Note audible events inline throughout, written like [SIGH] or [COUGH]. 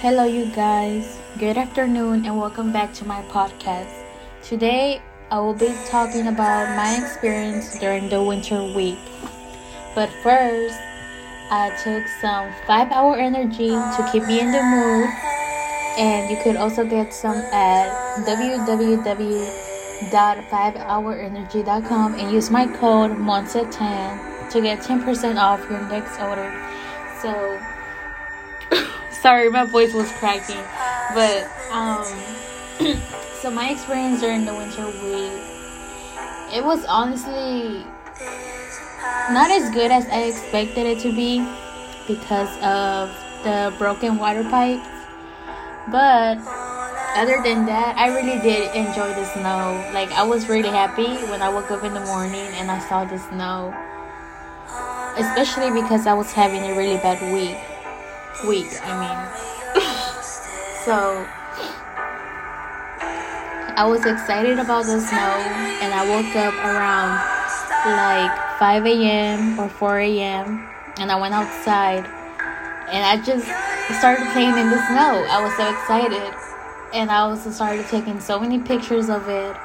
Hello, you guys. Good afternoon, and welcome back to my podcast. Today, I will be talking about my experience during the winter week. But first, I took some 5 hour energy to keep me in the mood, and you could also get some at www.5hourenergy.com and use my code MONSA10 to get 10% off your next order. So, sorry, my voice was cracking. But um, [CLEARS THROAT] so my experience during the winter week, it was honestly not as good as I expected it to be because of the broken water pipes. But other than that, I really did enjoy the snow. Like I was really happy when I woke up in the morning and I saw the snow. Especially because I was having a really bad week. Week, I mean. [LAUGHS] so I was excited about the snow and I woke up around like 5 a.m. or 4 a.m. and I went outside and I just started playing in the snow. I was so excited and I also started taking so many pictures of it.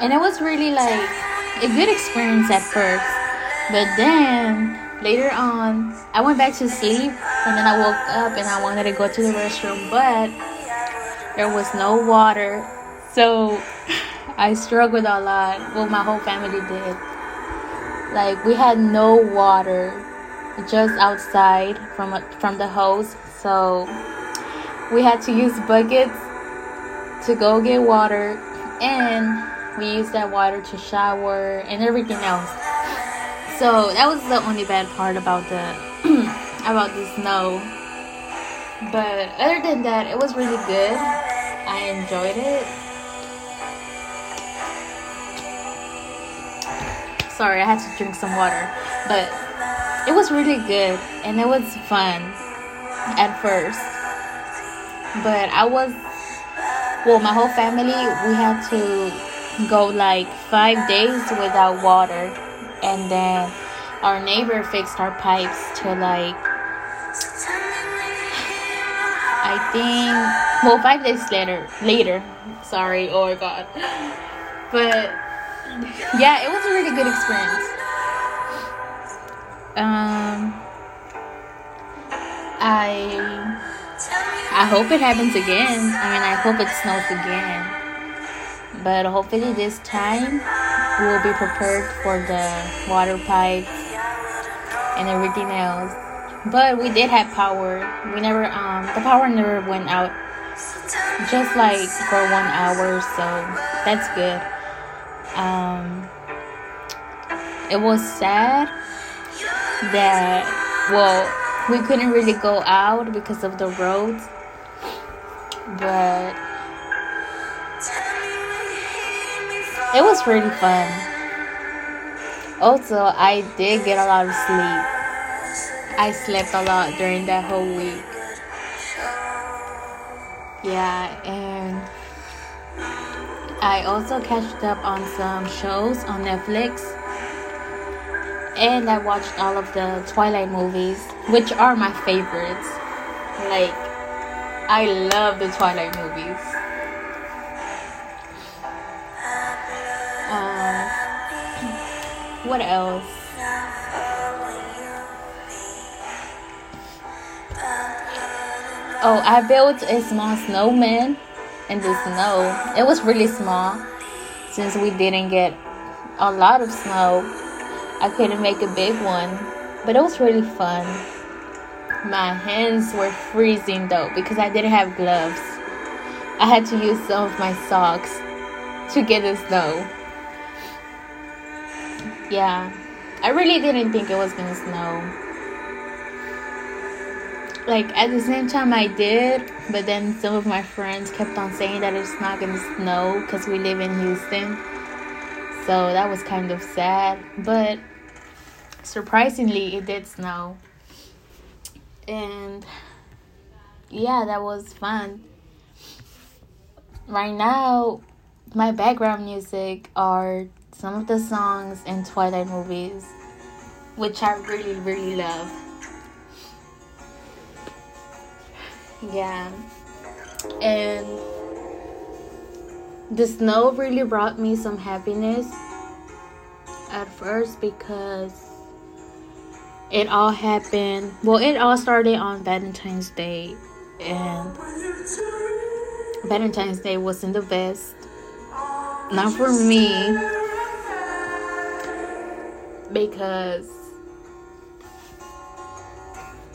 And it was really like a good experience at first. But then later on, I went back to sleep and then I woke up and I wanted to go to the restroom, but there was no water. So I struggled a lot. Well, my whole family did. Like we had no water just outside from from the hose. So we had to use buckets to go get water and we used that water to shower and everything else. So that was the only bad part about the [CLEARS THROAT] about the snow. But other than that, it was really good. I enjoyed it. Sorry, I had to drink some water. But it was really good and it was fun at first. But I was well, my whole family we had to go like 5 days without water and then our neighbor fixed our pipes to like I think well five days later later. Sorry oh my god. But yeah it was a really good experience. Um I I hope it happens again. I mean I hope it snows again. But hopefully this time we will be prepared for the water pipes and everything else. But we did have power. We never um the power never went out just like for one hour so that's good. Um it was sad that well we couldn't really go out because of the roads but it was really fun. Also, I did get a lot of sleep. I slept a lot during that whole week. Yeah, and I also catched up on some shows on Netflix. And I watched all of the Twilight movies, which are my favorites. Like, I love the Twilight movies. What else? Oh, I built a small snowman in the snow. It was really small since we didn't get a lot of snow. I couldn't make a big one, but it was really fun. My hands were freezing though because I didn't have gloves. I had to use some of my socks to get the snow yeah, I really didn't think it was gonna snow. Like at the same time, I did, but then some of my friends kept on saying that it's not gonna snow because we live in Houston. So that was kind of sad, but surprisingly, it did snow. And yeah, that was fun. Right now, my background music are some of the songs in Twilight movies, which I really, really love. Yeah. And the snow really brought me some happiness at first because it all happened. Well, it all started on Valentine's Day, and Valentine's Day wasn't the best. Not for me, because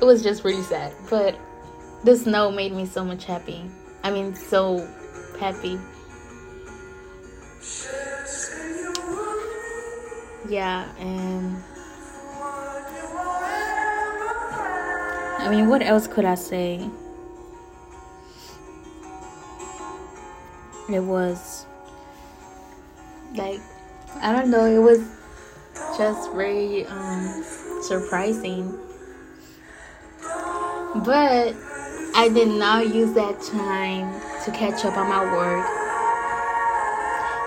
it was just really sad. But the snow made me so much happy. I mean, so happy. Yeah, and I mean, what else could I say? It was like I don't know, it was just very um surprising. But I did not use that time to catch up on my work.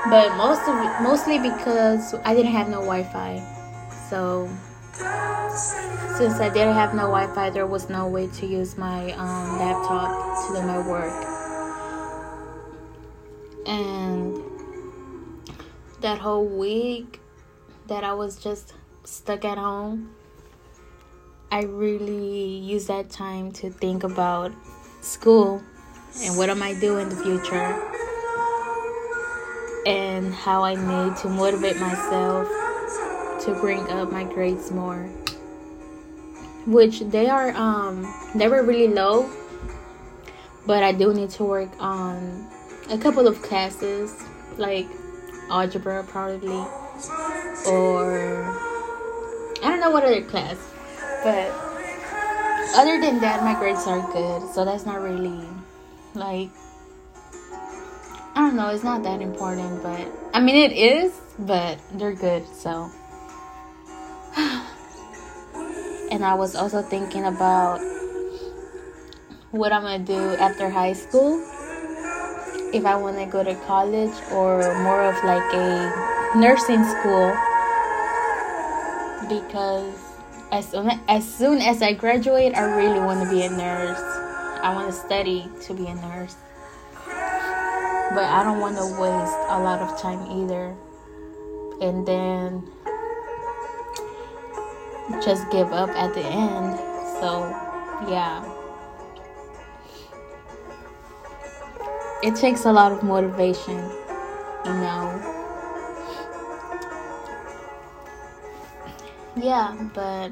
But most of mostly because I didn't have no Wi-Fi. So since I didn't have no Wi-Fi, there was no way to use my um, laptop to do my work. And that whole week that I was just stuck at home, I really used that time to think about school and what am I doing in the future and how I need to motivate myself to bring up my grades more. Which they are um they were really low but I do need to work on a couple of classes like algebra probably or I don't know what other class but other than that, my grades are good. So that's not really like I don't know. It's not that important, but I mean it is, but they're good. So. [SIGHS] and I was also thinking about what I'm gonna do after high school. If I want to go to college or more of like a nursing school because as soon as soon as I graduate, I really want to be a nurse. I want to study to be a nurse. But I don't want to waste a lot of time either. And then just give up at the end. So, yeah. It takes a lot of motivation, you know. Yeah, but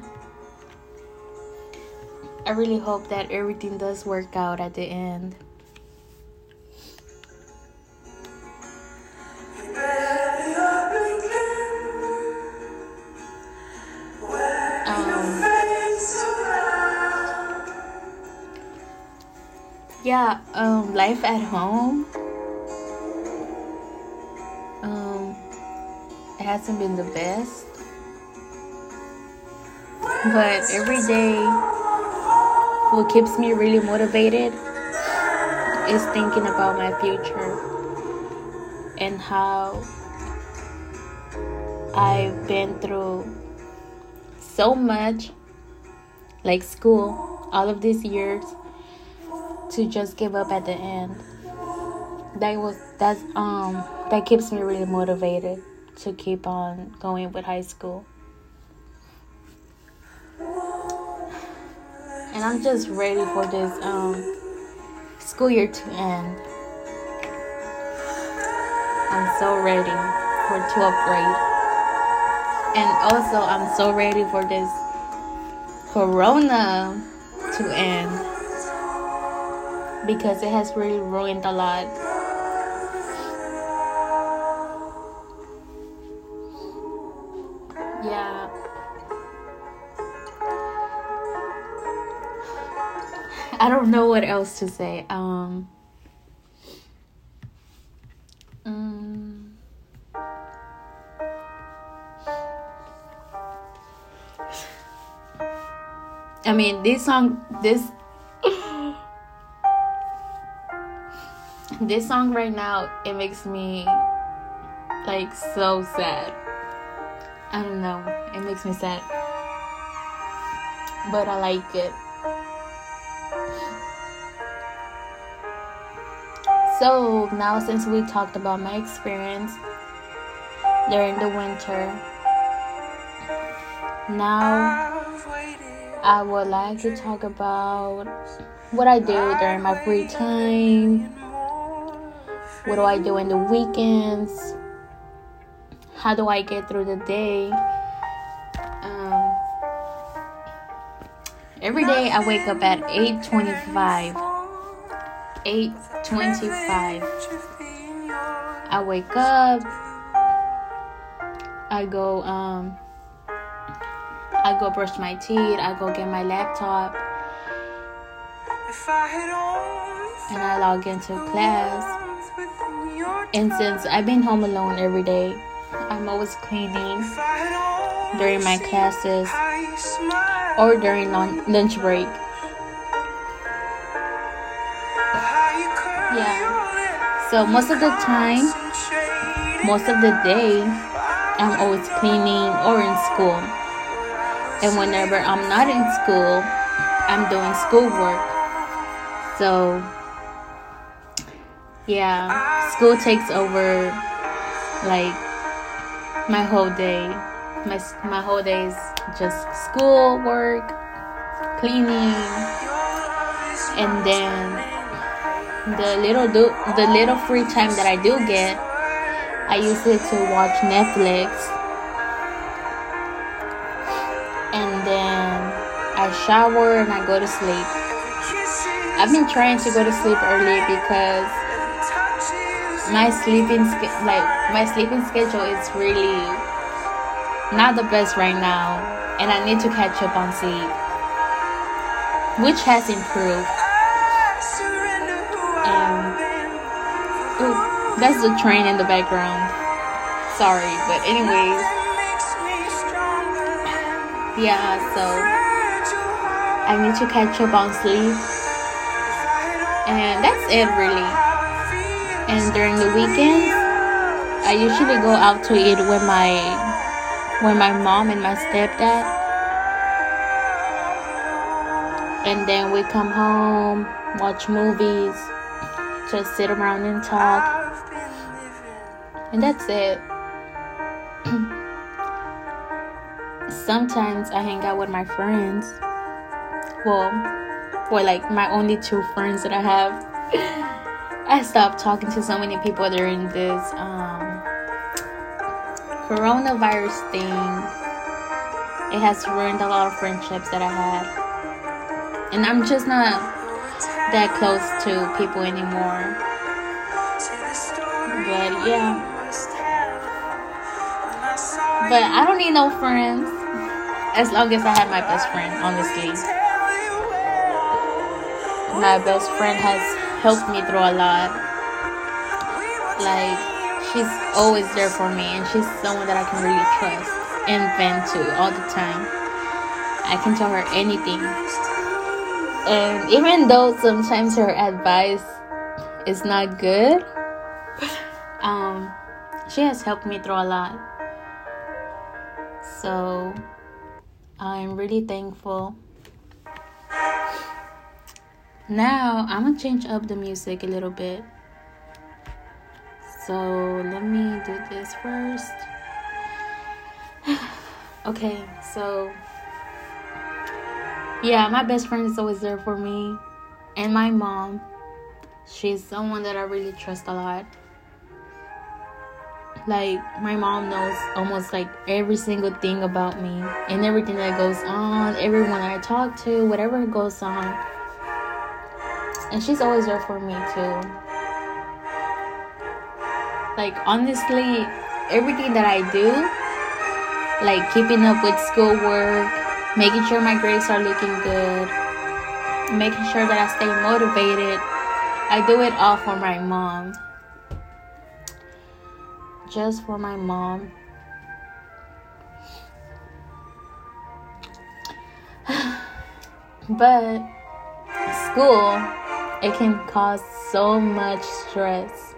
I really hope that everything does work out at the end. Um, yeah, um, life at home. Um, it hasn't been the best but every day, what keeps me really motivated is thinking about my future and how I've been through so much, like school, all of these years, to just give up at the end. That was that's um that keeps me really motivated to keep on going with high school. And I'm just ready for this um, school year to end. I'm so ready for 12th grade. And also, I'm so ready for this corona to end because it has really ruined a lot. I don't know what else to say. Um, um I mean, this song, this this song right now, it makes me like so sad. I don't know, it makes me sad, but I like it. So now, since we talked about my experience during the winter, now I would like to talk about what I do during my free time. What do I do in the weekends? How do I get through the day? Um, every day I wake up at 8:25. 8:25. I wake up. I go um I go brush my teeth, I go get my laptop. And I log into class. And since I've been home alone every day, I'm always cleaning during my classes or during lunch break. So most of the time, most of the day, I'm always cleaning or in school. And whenever I'm not in school, I'm doing schoolwork. So, yeah, school takes over like my whole day. My my whole day is just school work, cleaning, and then the little do the little free time that I do get, I use it to watch Netflix And then I shower and I go to sleep. I've been trying to go to sleep early because my sleeping like my sleeping schedule is really not the best right now and I need to catch up on sleep which has improved [LAUGHS] that's the train in the background sorry but anyways yeah so I need to catch up on sleep. And that's it, really. And during the weekends, I usually go out to eat with my with my mom and my stepdad. And then we come home, watch movies, just sit around and talk. And that's it. [CLEARS THROAT] Sometimes I hang out with my friends well, for like my only two friends that I have. [LAUGHS] I stopped talking to so many people during this um, coronavirus thing. It has ruined a lot of friendships that I had. And I'm just not that close to people anymore. But yeah. But I don't need no friends as long as I have my best friend, honestly my best friend has helped me through a lot. Like, she's always there for me, and she's someone that I can really trust and vent to all the time. I can tell her anything. And even though sometimes her advice is not good, [LAUGHS] um, she has helped me through a lot. So, I'm really thankful now I'm gonna change up the music a little bit. So let me do this first. [SIGHS] okay, so yeah, my best friend is always there for me, and my mom. She's someone that I really trust a lot. Like, my mom knows almost like every single thing about me and everything that goes on, everyone I talk to, whatever goes on and she's always there for me too. Like honestly, everything that I do, like keeping up with schoolwork, making sure my grades are looking good, making sure that I stay motivated, I do it all for my mom. Just for my mom. [SIGHS] but school it can cause so much stress.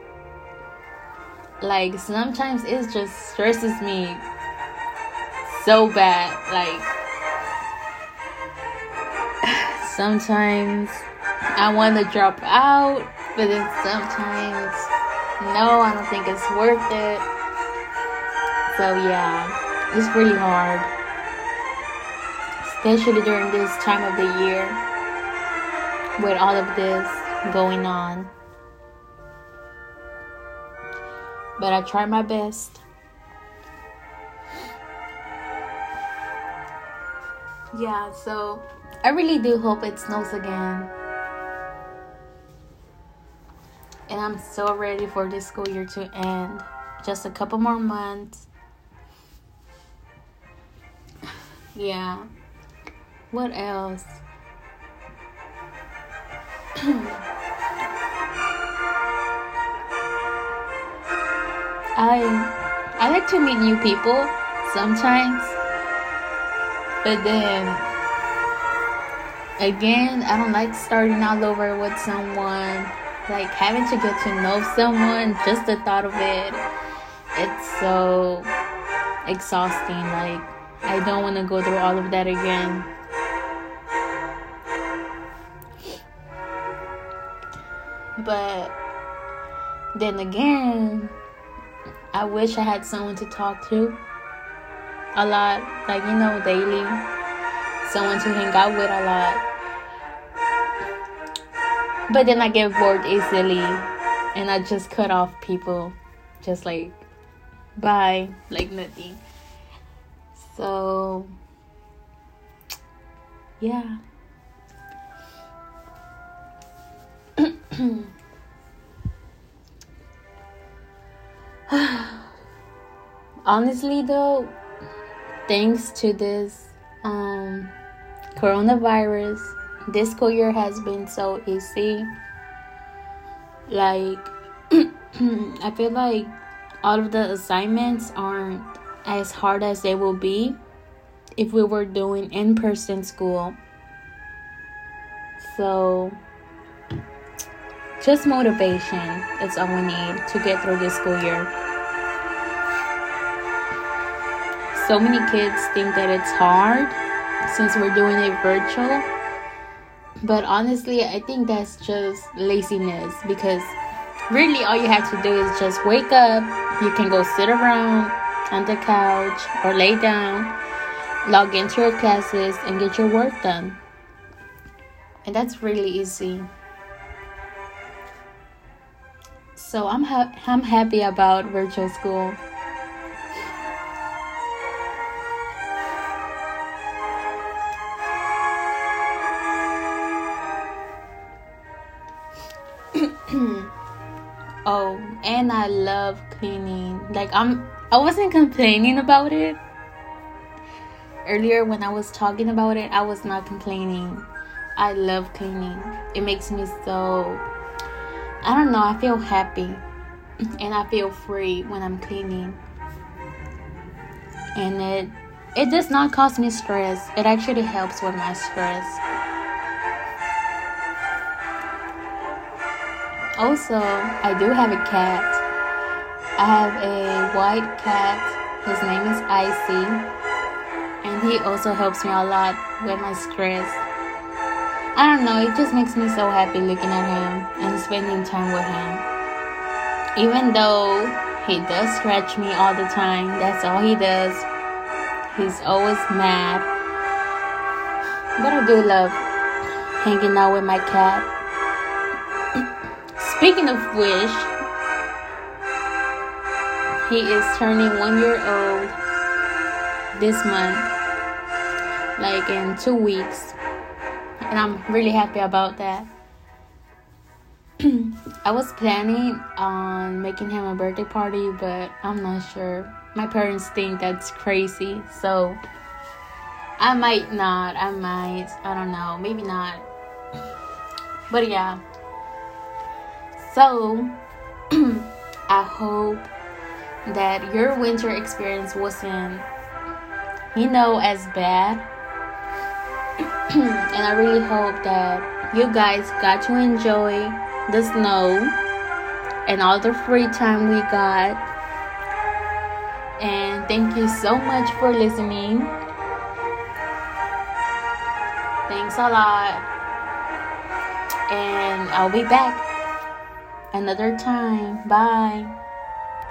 Like sometimes it just stresses me so bad. Like sometimes I want to drop out But then sometimes, no, I don't think it's worth it. So yeah, it's really hard. Especially during this time of the year with all of this going on. But I try my best. Yeah, so I really do hope it snows again. And I'm so ready for this school year to end. Just a couple more months. Yeah. What else? I I like to meet new people sometimes. But then again, I don't like starting all over with someone. Like having to get to know someone, just the thought of it, it's so exhausting. Like I don't want to go through all of that again. But then again, I wish I had someone to talk to a lot, like you know, daily. Someone to hang out with a lot. But then I get bored easily and I just cut off people. Just like bye, like nothing. So yeah. [SIGHS] Honestly, though, thanks to this um, coronavirus, this school year has been so easy. Like, [CLEARS THROAT] I feel like all of the assignments aren't as hard as they will be if we were doing in person school. So, just motivation is all we need to get through this school year. So many kids think that it's hard since we're doing it virtual. But honestly, I think that's just laziness because really all you have to do is just wake up. You can go sit around on the couch or lay down, log into your classes, and get your work done. And that's really easy. So I'm ha- I'm happy about virtual school. I love cleaning. Like I'm I wasn't complaining about it. Earlier when I was talking about it, I was not complaining. I love cleaning. It makes me so I don't know, I feel happy [LAUGHS] and I feel free when I'm cleaning. And it it does not cause me stress. It actually helps with my stress. Also, I do have a cat. I have a white cat. His name is Icy. And he also helps me a lot with my stress. I don't know, it just makes me so happy looking at him and spending time with him. Even though he does scratch me all the time, that's all he does. He's always mad. But I do love hanging out with my cat. [COUGHS] Speaking of which, he is turning one year old this month, like in two weeks and I'm really happy about that. [CLEARS THROAT] I was planning on making him a birthday party, but I'm not sure. My parents think that's crazy, so I might not. I might. I don't know. Maybe not. But yeah. So, [CLEARS THROAT] I hope that your winter experience wasn't, you know, as bad [CLEARS THROAT] and I really hope that you guys got to enjoy the snow and all the free time we got. And thank you so much for listening. Thanks a lot. And I'll be back. another time. Bye.